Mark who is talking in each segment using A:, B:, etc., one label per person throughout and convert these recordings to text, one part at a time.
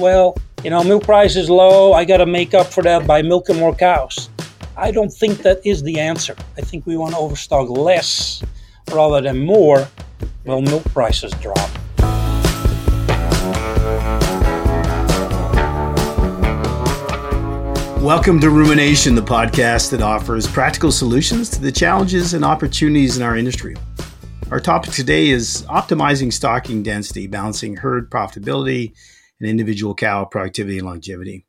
A: well, you know, milk price is low. I got to make up for that by milking more cows. I don't think that is the answer. I think we want to overstock less rather than more while milk prices drop.
B: Welcome to Rumination, the podcast that offers practical solutions to the challenges and opportunities in our industry. Our topic today is optimizing stocking density, balancing herd profitability and individual cow productivity and longevity.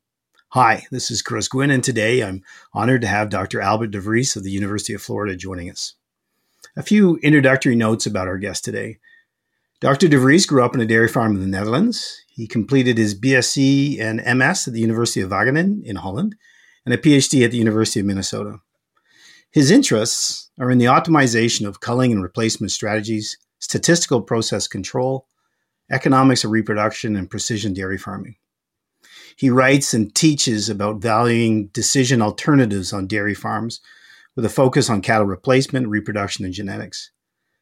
B: Hi, this is Chris Gwyn, and today I'm honored to have Dr. Albert de Vries of the University of Florida joining us. A few introductory notes about our guest today. Dr. de Vries grew up on a dairy farm in the Netherlands. He completed his BSc and MS at the University of Wageningen in Holland and a PhD at the University of Minnesota. His interests are in the optimization of culling and replacement strategies, statistical process control, economics of reproduction, and precision dairy farming. He writes and teaches about valuing decision alternatives on dairy farms with a focus on cattle replacement, reproduction, and genetics.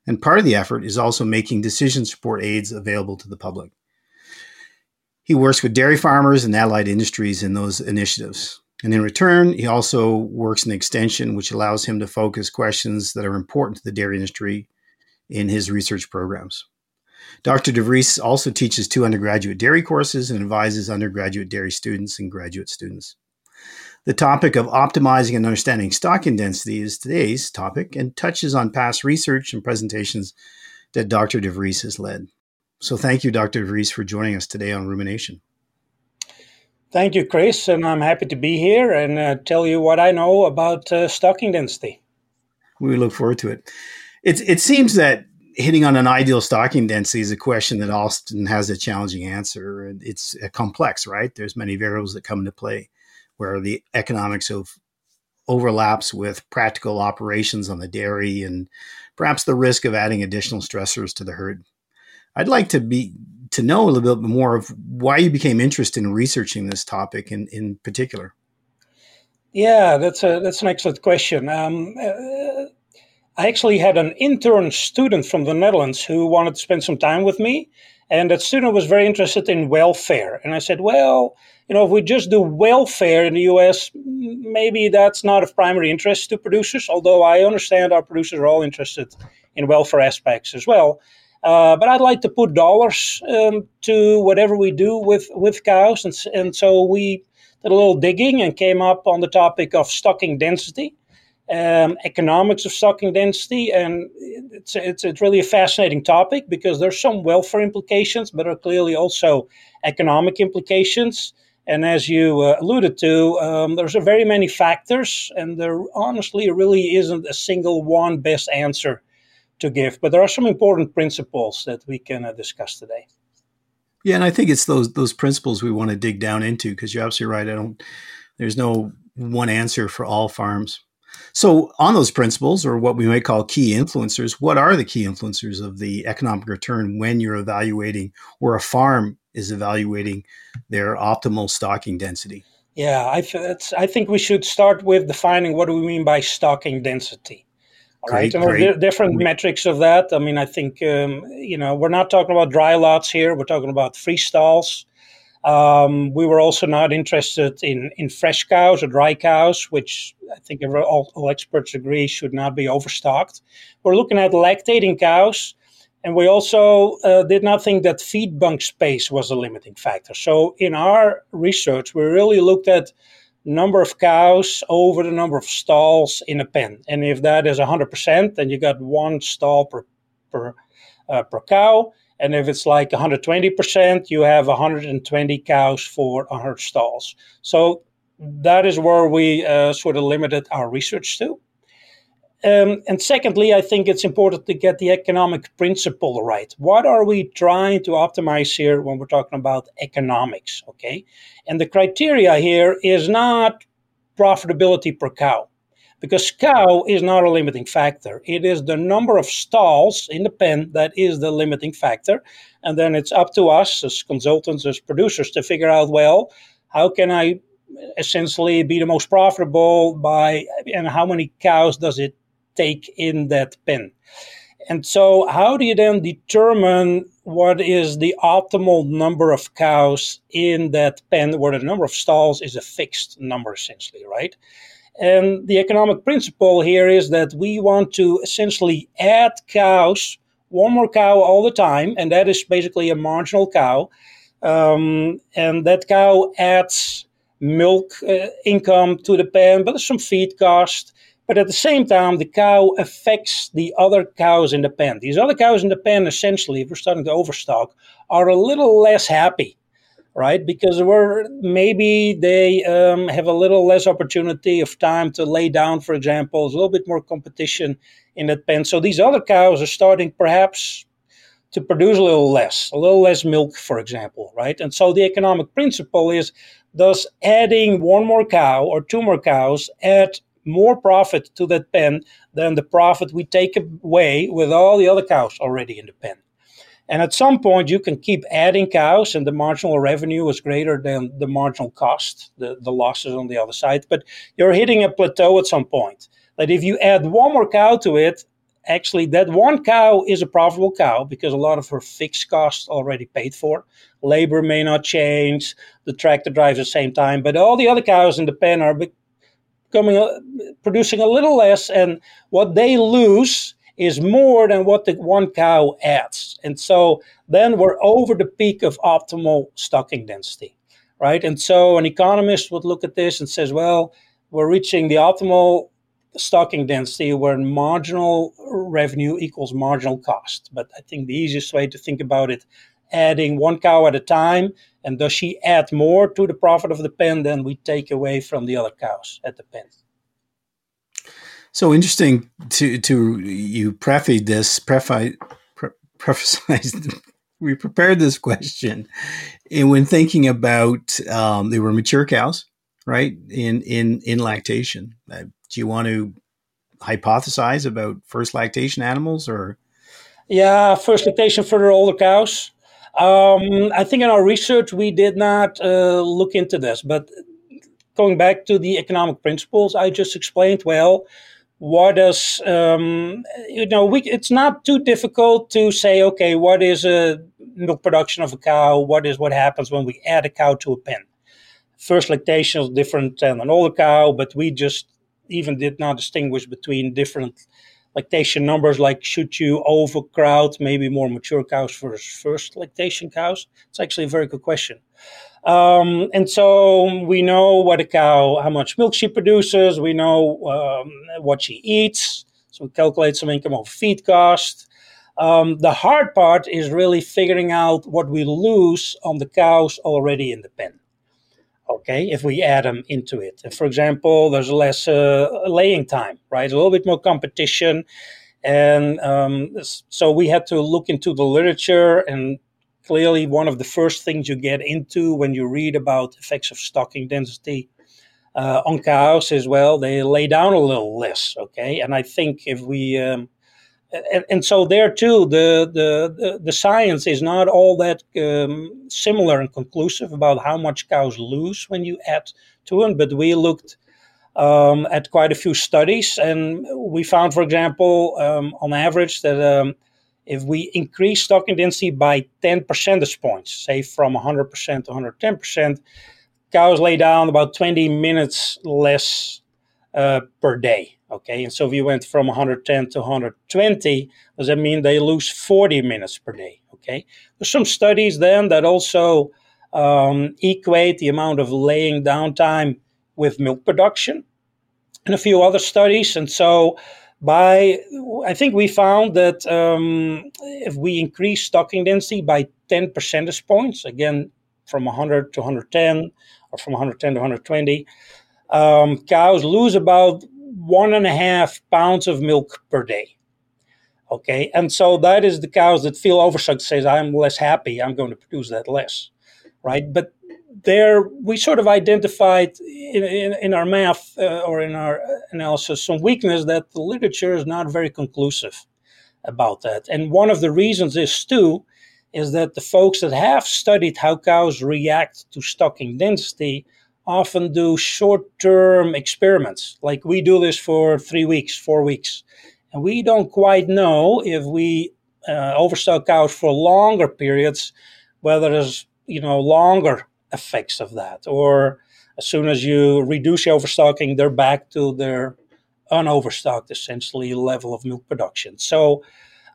B: And part of the effort is also making decision support aids available to the public. He works with dairy farmers and allied industries in those initiatives. And in return, he also works in extension, which allows him to focus questions that are important to the dairy industry in his research programs. Dr. de Vries also teaches two undergraduate dairy courses and advises undergraduate dairy students and graduate students. The topic of optimizing and understanding stocking density is today's topic and touches on past research and presentations that Dr. de Vries has led. So thank you, Dr. Vries, for joining us today on Rumination.
A: Thank you, Chris, and I'm happy to be here and uh, tell you what I know about uh, stocking density.
B: We look forward to it. It, it seems that hitting on an ideal stocking density is a question that often has a challenging answer. It's complex, right? There's many variables that come into play where the economics of overlaps with practical operations on the dairy and perhaps the risk of adding additional stressors to the herd. I'd like to be to know a little bit more of why you became interested in researching this topic in, in particular.
A: Yeah, that's a that's an excellent question. Um, uh, I actually had an intern student from the Netherlands who wanted to spend some time with me, and that student was very interested in welfare. And I said, well, you know, if we just do welfare in the U.S., maybe that's not of primary interest to producers. Although I understand our producers are all interested in welfare aspects as well. Uh, but I'd like to put dollars um, to whatever we do with, with cows. And, and so we did a little digging and came up on the topic of stocking density, um, economics of stocking density. And it's, it's, it's really a fascinating topic because there's some welfare implications, but there are clearly also economic implications. And as you uh, alluded to, um, there's a very many factors, and there honestly really isn't a single one best answer to give. But there are some important principles that we can uh, discuss today.
B: Yeah, and I think it's those those principles we want to dig down into because you're absolutely right. I don't. There's no one answer for all farms. So, on those principles, or what we might call key influencers, what are the key influencers of the economic return when you're evaluating, or a farm is evaluating their optimal stocking density?
A: Yeah, I, I think we should start with defining what do we mean by stocking density right? And great. different great. metrics of that. I mean, I think um, you know we're not talking about dry lots here. We're talking about free stalls. Um, we were also not interested in in fresh cows or dry cows, which I think all, all experts agree should not be overstocked. We're looking at lactating cows. And we also uh, did not think that feed bunk space was a limiting factor. So in our research, we really looked at number of cows over the number of stalls in a pen. And if that is 100%, then you got one stall per, per, uh, per cow. And if it's like 120%, you have 120 cows for 100 stalls. So that is where we uh, sort of limited our research to. Um, and secondly, I think it's important to get the economic principle right. What are we trying to optimize here when we're talking about economics? Okay. And the criteria here is not profitability per cow, because cow is not a limiting factor. It is the number of stalls in the pen that is the limiting factor. And then it's up to us as consultants, as producers, to figure out well, how can I essentially be the most profitable by and how many cows does it take in that pen. And so, how do you then determine what is the optimal number of cows in that pen where the number of stalls is a fixed number, essentially, right? And the economic principle here is that we want to essentially add cows, one more cow all the time, and that is basically a marginal cow. Um, and that cow adds milk uh, income to the pen, but there's some feed cost but at the same time, the cow affects the other cows in the pen. These other cows in the pen, essentially, if we're starting to overstock, are a little less happy, right? Because we're maybe they um, have a little less opportunity of time to lay down, for example. A little bit more competition in that pen. So these other cows are starting perhaps to produce a little less, a little less milk, for example, right? And so the economic principle is does adding one more cow or two more cows add more profit to that pen than the profit we take away with all the other cows already in the pen. And at some point, you can keep adding cows, and the marginal revenue is greater than the marginal cost, the, the losses on the other side. But you're hitting a plateau at some point. That if you add one more cow to it, actually, that one cow is a profitable cow because a lot of her fixed costs already paid for. Labor may not change, the tractor drives the same time, but all the other cows in the pen are coming uh, producing a little less, and what they lose is more than what the one cow adds. And so then we're over the peak of optimal stocking density, right? And so an economist would look at this and says, well, we're reaching the optimal stocking density where marginal revenue equals marginal cost. But I think the easiest way to think about it, adding one cow at a time and does she add more to the profit of the pen than we take away from the other cows at the pen?
B: So interesting to to you preface this preface pre- we prepared this question. And when thinking about um, they were mature cows right in in in lactation. Uh, do you want to hypothesize about first lactation animals or?
A: Yeah first lactation for the older cows. Um, I think in our research we did not uh, look into this, but going back to the economic principles I just explained, well, what does um, you know? We, it's not too difficult to say, okay, what is a milk production of a cow? What is what happens when we add a cow to a pen? First lactation is different than an older cow, but we just even did not distinguish between different lactation numbers like should you overcrowd maybe more mature cows versus first lactation cows it's actually a very good question um, and so we know what a cow how much milk she produces we know um, what she eats so we calculate some income of feed cost um, the hard part is really figuring out what we lose on the cows already in the pen okay, if we add them into it. And for example, there's less uh, laying time, right? A little bit more competition. And um, so we had to look into the literature and clearly one of the first things you get into when you read about effects of stocking density uh, on cows is well they lay down a little less okay and i think if we um, and, and, so there too, the, the, the, the, science is not all that um, similar and conclusive about how much cows lose when you add to them. But we looked um, at quite a few studies, and we found, for example, um, on average, that um, if we increase stocking density by 10 percentage points, say from 100% to 110%, cows lay down about 20 minutes less uh, per day. Okay, and so if you went from 110 to 120, does that mean they lose 40 minutes per day? Okay, there's some studies then that also um, equate the amount of laying down time with milk production, and a few other studies. And so, by I think we found that um, if we increase stocking density by 10 percentage points, again from 100 to 110, or from 110 to 120, um, cows lose about one and a half pounds of milk per day. Okay, and so that is the cows that feel overstocked says I'm less happy. I'm going to produce that less, right? But there we sort of identified in, in, in our math uh, or in our analysis some weakness that the literature is not very conclusive about that. And one of the reasons is too is that the folks that have studied how cows react to stocking density often do short term experiments. Like we do this for three weeks, four weeks. And we don't quite know if we uh, overstock cows for longer periods, whether there's you know longer effects of that, or as soon as you reduce your overstocking, they're back to their unoverstocked essentially level of milk production. So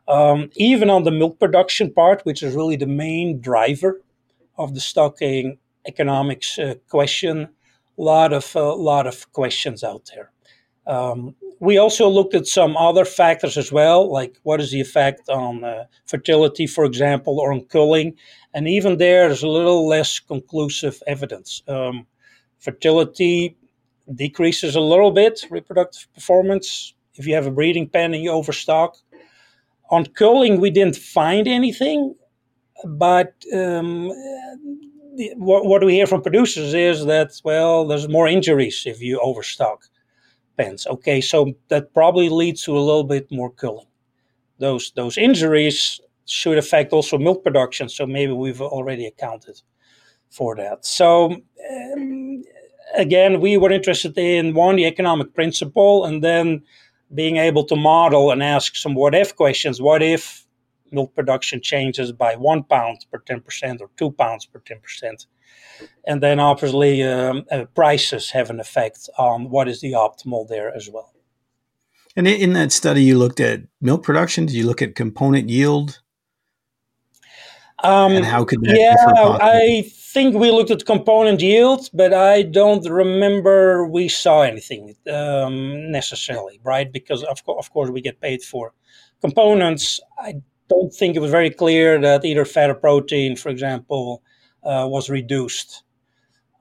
A: um, even on the milk production part, which is really the main driver of the stocking economics uh, question, a lot of uh, lot of questions out there. Um, we also looked at some other factors as well, like what is the effect on uh, fertility, for example, or on culling. And even there, there's a little less conclusive evidence. Um, fertility decreases a little bit, reproductive performance, if you have a breeding pen and you overstock. On culling, we didn't find anything, but um, what, what we hear from producers is that, well, there's more injuries if you overstock pens. Okay, so that probably leads to a little bit more culling. Those those injuries should affect also milk production, so maybe we've already accounted for that. So um, again, we were interested in one the economic principle, and then being able to model and ask some what if questions. What if milk production changes by one pound per 10% or two pounds per 10%? And then obviously um, uh, prices have an effect on what is the optimal there as well.
B: And in that study, you looked at milk production. Did you look at component yield?
A: Um, and how could that? Yeah, I think we looked at component yield, but I don't remember we saw anything um, necessarily, right? Because of, co- of course we get paid for components. I don't think it was very clear that either fat or protein, for example, uh, was reduced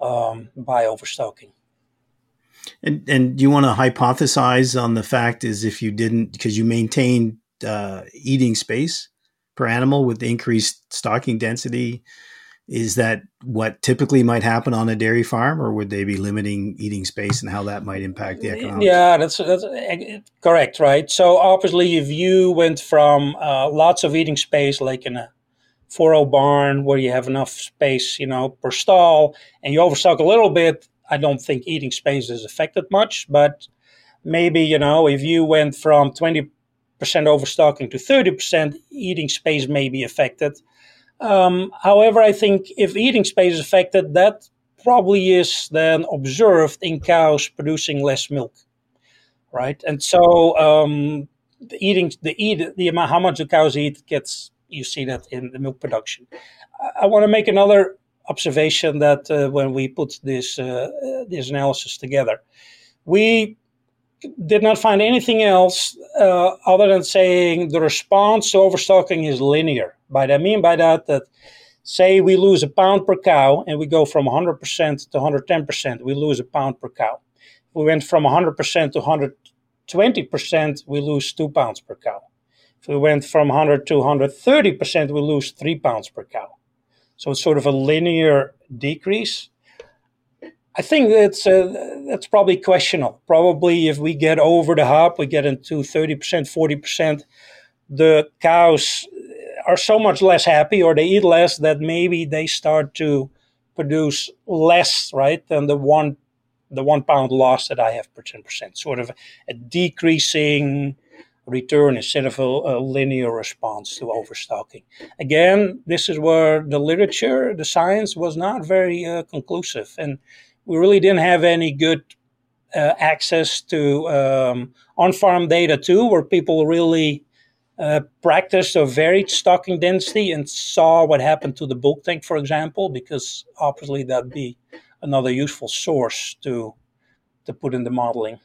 A: um, by overstocking.
B: And and you want to hypothesize on the fact is if you didn't because you maintained uh, eating space per animal with increased stocking density, is that what typically might happen on a dairy farm, or would they be limiting eating space and how that might impact the economics?
A: Yeah, that's that's eh, correct, right? So obviously, if you went from uh, lots of eating space, like in a 4 barn where you have enough space, you know, per stall, and you overstock a little bit, I don't think eating space is affected much. But maybe, you know, if you went from 20% overstocking to 30%, eating space may be affected. Um, however, I think if eating space is affected, that probably is then observed in cows producing less milk, right? And so um, the eating, the eat, the amount how much the cows eat gets you see that in the milk production. I, I want to make another observation that uh, when we put this uh, this analysis together, we did not find anything else uh, other than saying the response to overstocking is linear. By that I mean by that that say we lose a pound per cow and we go from 100% to 110%, we lose a pound per cow. If we went from 100% to 120%, we lose two pounds per cow. If we went from 100 to 130%, we lose three pounds per cow. So it's sort of a linear decrease. I think that's uh, that's probably questionable. Probably if we get over the hump, we get into 30%, 40%, the cows are so much less happy or they eat less that maybe they start to produce less, right, than the one the one pound loss that I have per 10%. Sort of a decreasing return instead of a, a, linear response to overstocking. Again, this is where the literature, the science was not very uh, conclusive, and we really didn't have any good uh, access to um, on-farm data too, where people really uh, practiced a varied stocking density and saw what happened to the bulk tank, for example, because obviously that'd be another useful source to to put in the modeling.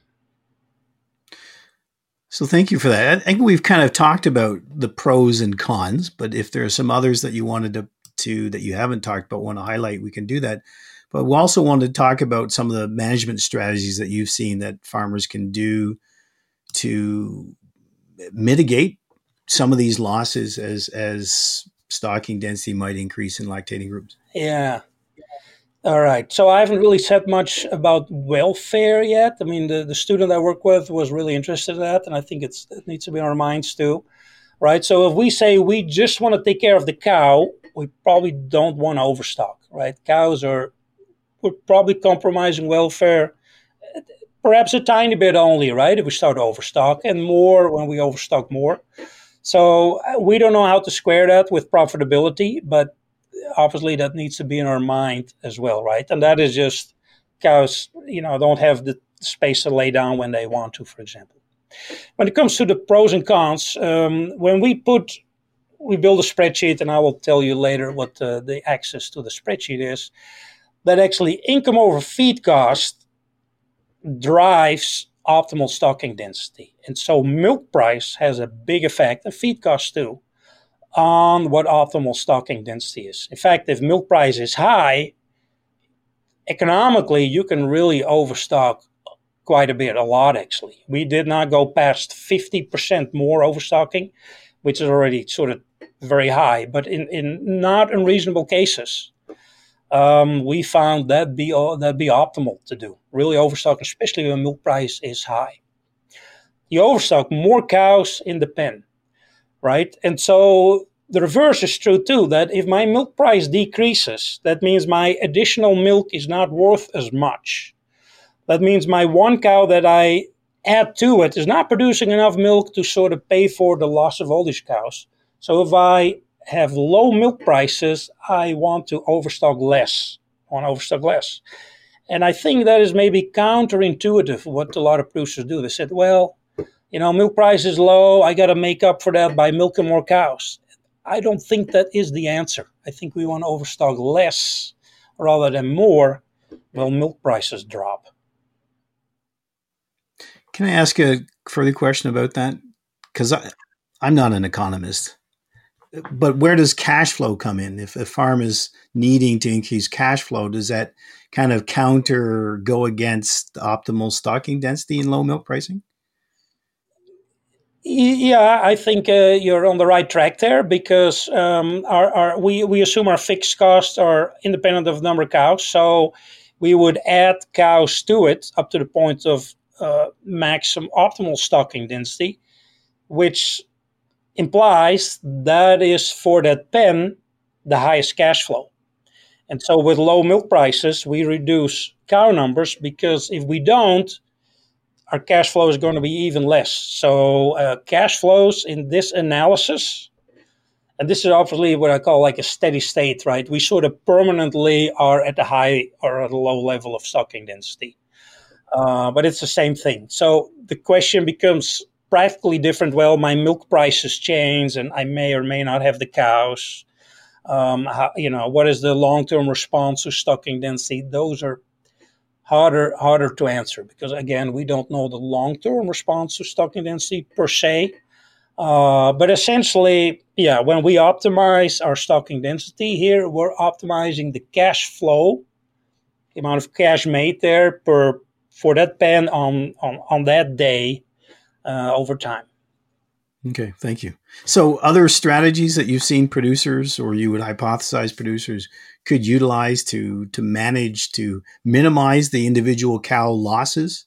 B: So thank you for that. I think we've kind of talked about the pros and cons, but if there are some others that you wanted to, to that you haven't talked about, want to highlight, we can do that. But we also wanted to talk about some of the management strategies that you've seen that farmers can do to mitigate some of these losses as as stocking density might increase in lactating groups.
A: Yeah. All right. So I haven't really said much about welfare yet. I mean, the, the student I work with was really interested in that, and I think it's, it needs to be on our minds too. Right. So if we say we just want to take care of the cow, we probably don't want to overstock. Right. Cows are we're probably compromising welfare perhaps a tiny bit only, right? If we start to overstock, and more when we overstock more. So uh, we don't know how to square that with profitability, but obviously that needs to be in our mind as well, right? And that is just cows, you know, don't have the space to lay down when they want to, for example. When it comes to the pros and cons, um, when we put we build a spreadsheet, and I will tell you later what uh, the access to the spreadsheet is. That actually income over feed cost drives optimal stocking density, and so milk price has a big effect, and feed cost too, on what optimal stocking density is. In fact, if milk price is high, economically you can really overstock quite a bit, a lot actually. We did not go past 50% more overstocking, which is already sort of very high, but in, in not unreasonable cases, um, we found that be that be optimal to do. Really overstock, especially when milk price is high. You overstock more cows in the pen, right? And so the reverse is true too. That if my milk price decreases, that means my additional milk is not worth as much. That means my one cow that I add to it is not producing enough milk to sort of pay for the loss of all these cows. So if I have low milk prices, I want to overstock less. I want to overstock less. And I think that is maybe counterintuitive what a lot of producers do. They said, well, you know, milk price is low. I got to make up for that by milking more cows. I don't think that is the answer. I think we want to overstock less rather than more while milk prices drop.
B: Can I ask a further question about that? Because I'm not an economist, but where does cash flow come in? If a farm is needing to increase cash flow, does that kind of counter go against optimal stocking density and low milk pricing?
A: Yeah, I think uh, you're on the right track there because um, our, our, we, we assume our fixed costs are independent of number of cows. So we would add cows to it up to the point of uh, maximum optimal stocking density, which implies that is for that pen the highest cash flow. And so with low milk prices, we reduce cow numbers because if we don't, our cash flow is going to be even less. So uh, cash flows in this analysis, and this is obviously what I call like a steady state, right? We sort of permanently are at a high or at a low level of stocking density. Uh, but it's the same thing. So the question becomes practically different. Well, my milk prices change, and I may or may not have the cows. Um, how, you know, what is the long-term response to stocking density? Those are harder harder to answer because again, we don't know the long-term response to stocking density per se. Uh, but essentially, yeah, when we optimize our stocking density here, we're optimizing the cash flow, the amount of cash made there per for that pen on on, on that day uh, over time.
B: Okay, thank you. So, other strategies that you've seen producers, or you would hypothesize producers, could utilize to to manage to minimize the individual cow losses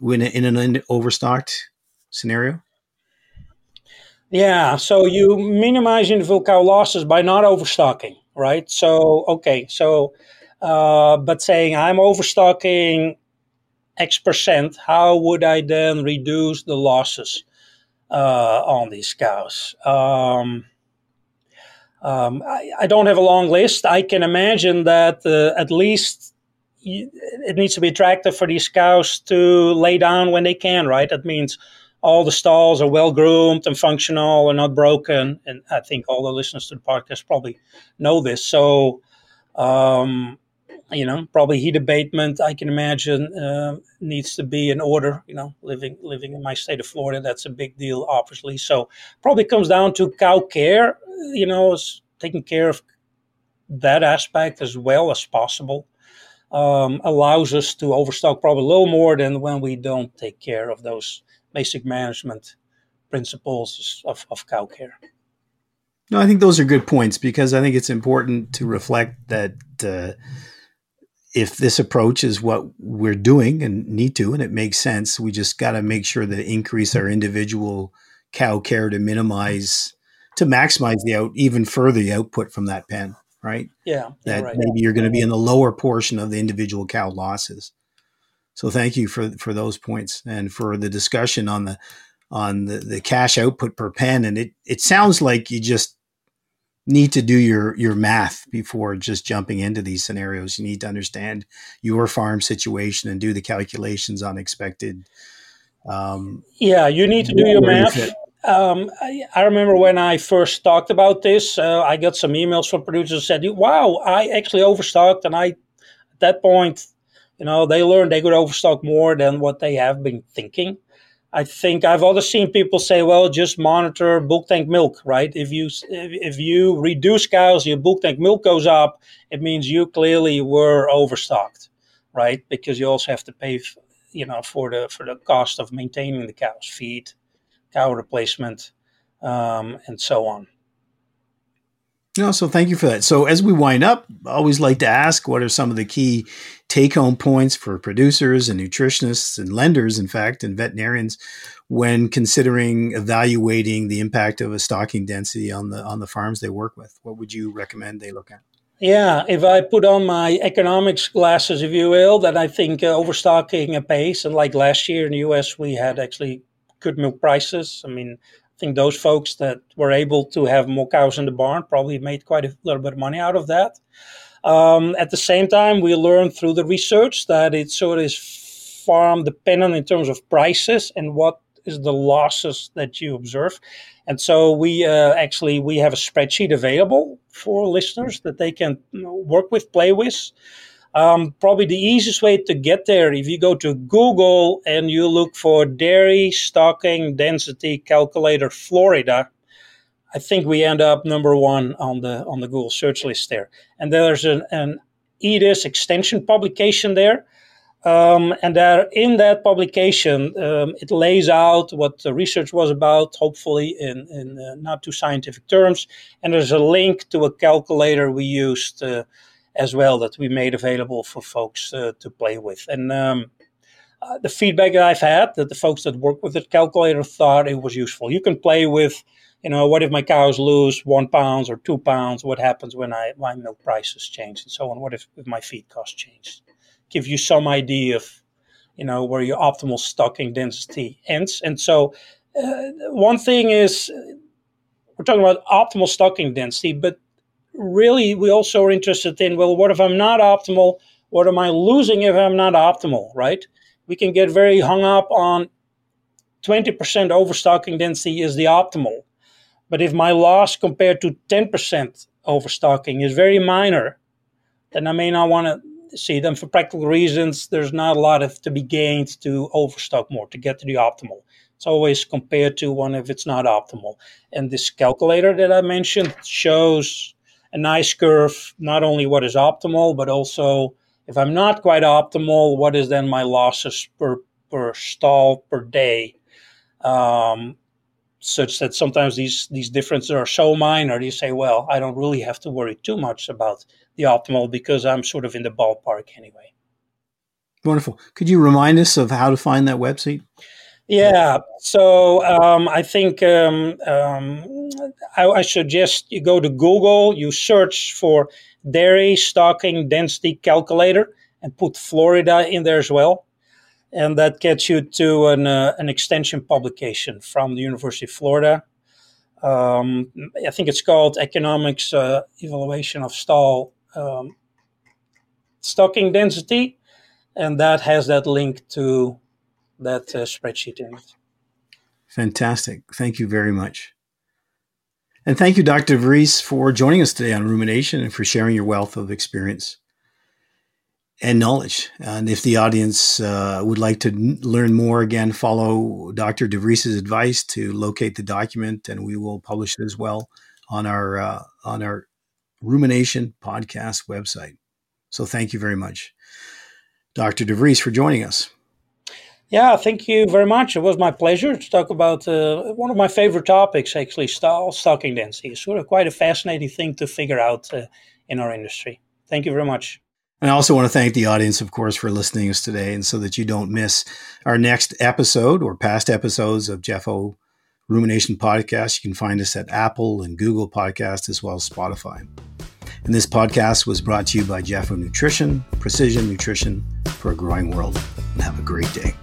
B: when in an overstocked scenario.
A: Yeah, so you minimize individual cow losses by not overstocking, right? So, okay, so uh, but saying I'm overstocking X percent, how would I then reduce the losses uh, on these cows? Um, um, I, I, don't have a long list. I can imagine that uh, at least it needs to be attractive for these cows to lay down when they can, right? That means all the stalls are well groomed and functional and not broken. And I think all the listeners to the podcast probably know this. So, um, you know, probably heat abatement. I can imagine uh, needs to be in order. You know, living living in my state of Florida, that's a big deal, obviously. So probably comes down to cow care. You know, taking care of that aspect as well as possible. Um, allows us to overstock probably a little more than when we don't take care of those basic management principles of, of cow care.
B: No, I think those are good points because I think it's important to reflect that uh, if this approach is what we're doing and need to, and it makes sense, we just got to make sure that increase our individual cow care to minimize, to maximize the out even further the output from that pen, right?
A: Yeah.
B: That
A: right.
B: maybe you're going to be in the lower portion of the individual cow losses. So thank you for for those points and for the discussion on the on the, the cash output per pen. And it it sounds like you just need to do your your math before just jumping into these scenarios. You need to understand your farm situation and do the calculations on expected.
A: Um, yeah, you need to do your math. Um, I, I, remember when I first talked about this, uh, I got some emails from producers said, "Wow, I actually overstocked," and I, at that point, you know, they learned they could overstock more than what they have been thinking. I think I've also seen people say, "Well, just monitor bulk tank milk, right? If you if you reduce cows, your bulk tank milk goes up. It means you clearly were overstocked, right? Because you also have to pay, you know, for the for the cost of maintaining the cows, feed." cow replacement, um, and so on.
B: No, so thank you for that. So as we wind up, I always like to ask what are some of the key take-home points for producers and nutritionists and lenders, in fact, and veterinarians when considering evaluating the impact of a stocking density on the on the farms they work with. What would you recommend they look at?
A: Yeah, if I put on my economics glasses, if you will, that I think uh, overstocking a pace, and like last year in the U.S., we had actually good milk prices. I mean, think those folks that were able to have more cows in the barn probably made quite a little bit of money out of that. Um, at the same time, we learned through the research that it sort of is farm dependent in terms of prices and what is the losses that you observe. And so we uh, actually we have a spreadsheet available for listeners that they can work with, play with. Um, probably the easiest way to get there, if you go to Google and you look for dairy stocking density calculator Florida, I think we end up number one on the on the Google search list there. And there's an, an EDIS extension publication there. Um, and there, in that publication, um, it lays out what the research was about, hopefully in, in uh, not too scientific terms. And there's a link to a calculator we used uh, as well that we made available for folks uh, to play with. And um, uh, the feedback that I've had that the folks that work with the calculator thought it was useful. You can play with, you know, what if my cows lose one pounds or two pounds? What happens when I my milk prices change and so on? What if, if my feed cost changes? Give you some idea of, you know, where your optimal stocking density ends. And so, uh, one thing is we're talking about optimal stocking density, but really we also are interested in well what if i'm not optimal? What am i losing if i'm not optimal right? We can get very hung up on 20% overstocking density is the optimal. But if my loss compared to 10% overstocking is very minor then i may not want to see them for practical reasons. There's not a lot of to be gained to overstock more to get to the optimal. It's always compared to one if it's not optimal. And this calculator that i mentioned shows a nice curve, not only what is optimal, but also if I'm not quite optimal, what is then my losses per, per stall per day? Um, such that sometimes these, these differences are so minor, you say, well, I don't really have to worry too much about the optimal because I'm sort of in the ballpark anyway.
B: Wonderful. Could you remind us of how to find that website?
A: Yeah, so um, I think um, um, I, I, suggest you go to Google, you search for dairy stocking density calculator, and put Florida in there as well. And that gets you to an, uh, an extension publication from the University of Florida. Um, I think it's called Economics uh, Evaluation of Stall um, Stocking Density. And that has that link to that uh, spreadsheet in it.
B: Fantastic. Thank you very much. And thank you, Dr. Vries, for joining us today on Rumination and for sharing your wealth of experience and knowledge. And if the audience uh, would like to n- learn more, again, follow Dr. DeVries' advice to locate the document, and we will publish it as well on our uh, on our Rumination podcast website. So thank you very much, Dr. DeVries, for joining us.
A: Yeah, thank you very much. It was my pleasure to talk about uh, one of my favorite topics, actually, stall stocking density. It's sort of quite a fascinating thing to figure out uh, in our industry. Thank you very much.
B: And I also want to thank the audience, of course, for listening to us today. And so that you don't miss our next episode or past episodes of Jefo Rumination Podcast, you can find us at Apple and Google Podcast as well as Spotify. And this podcast was brought to you by Jefo Nutrition, precision nutrition for a growing world. and have a great day.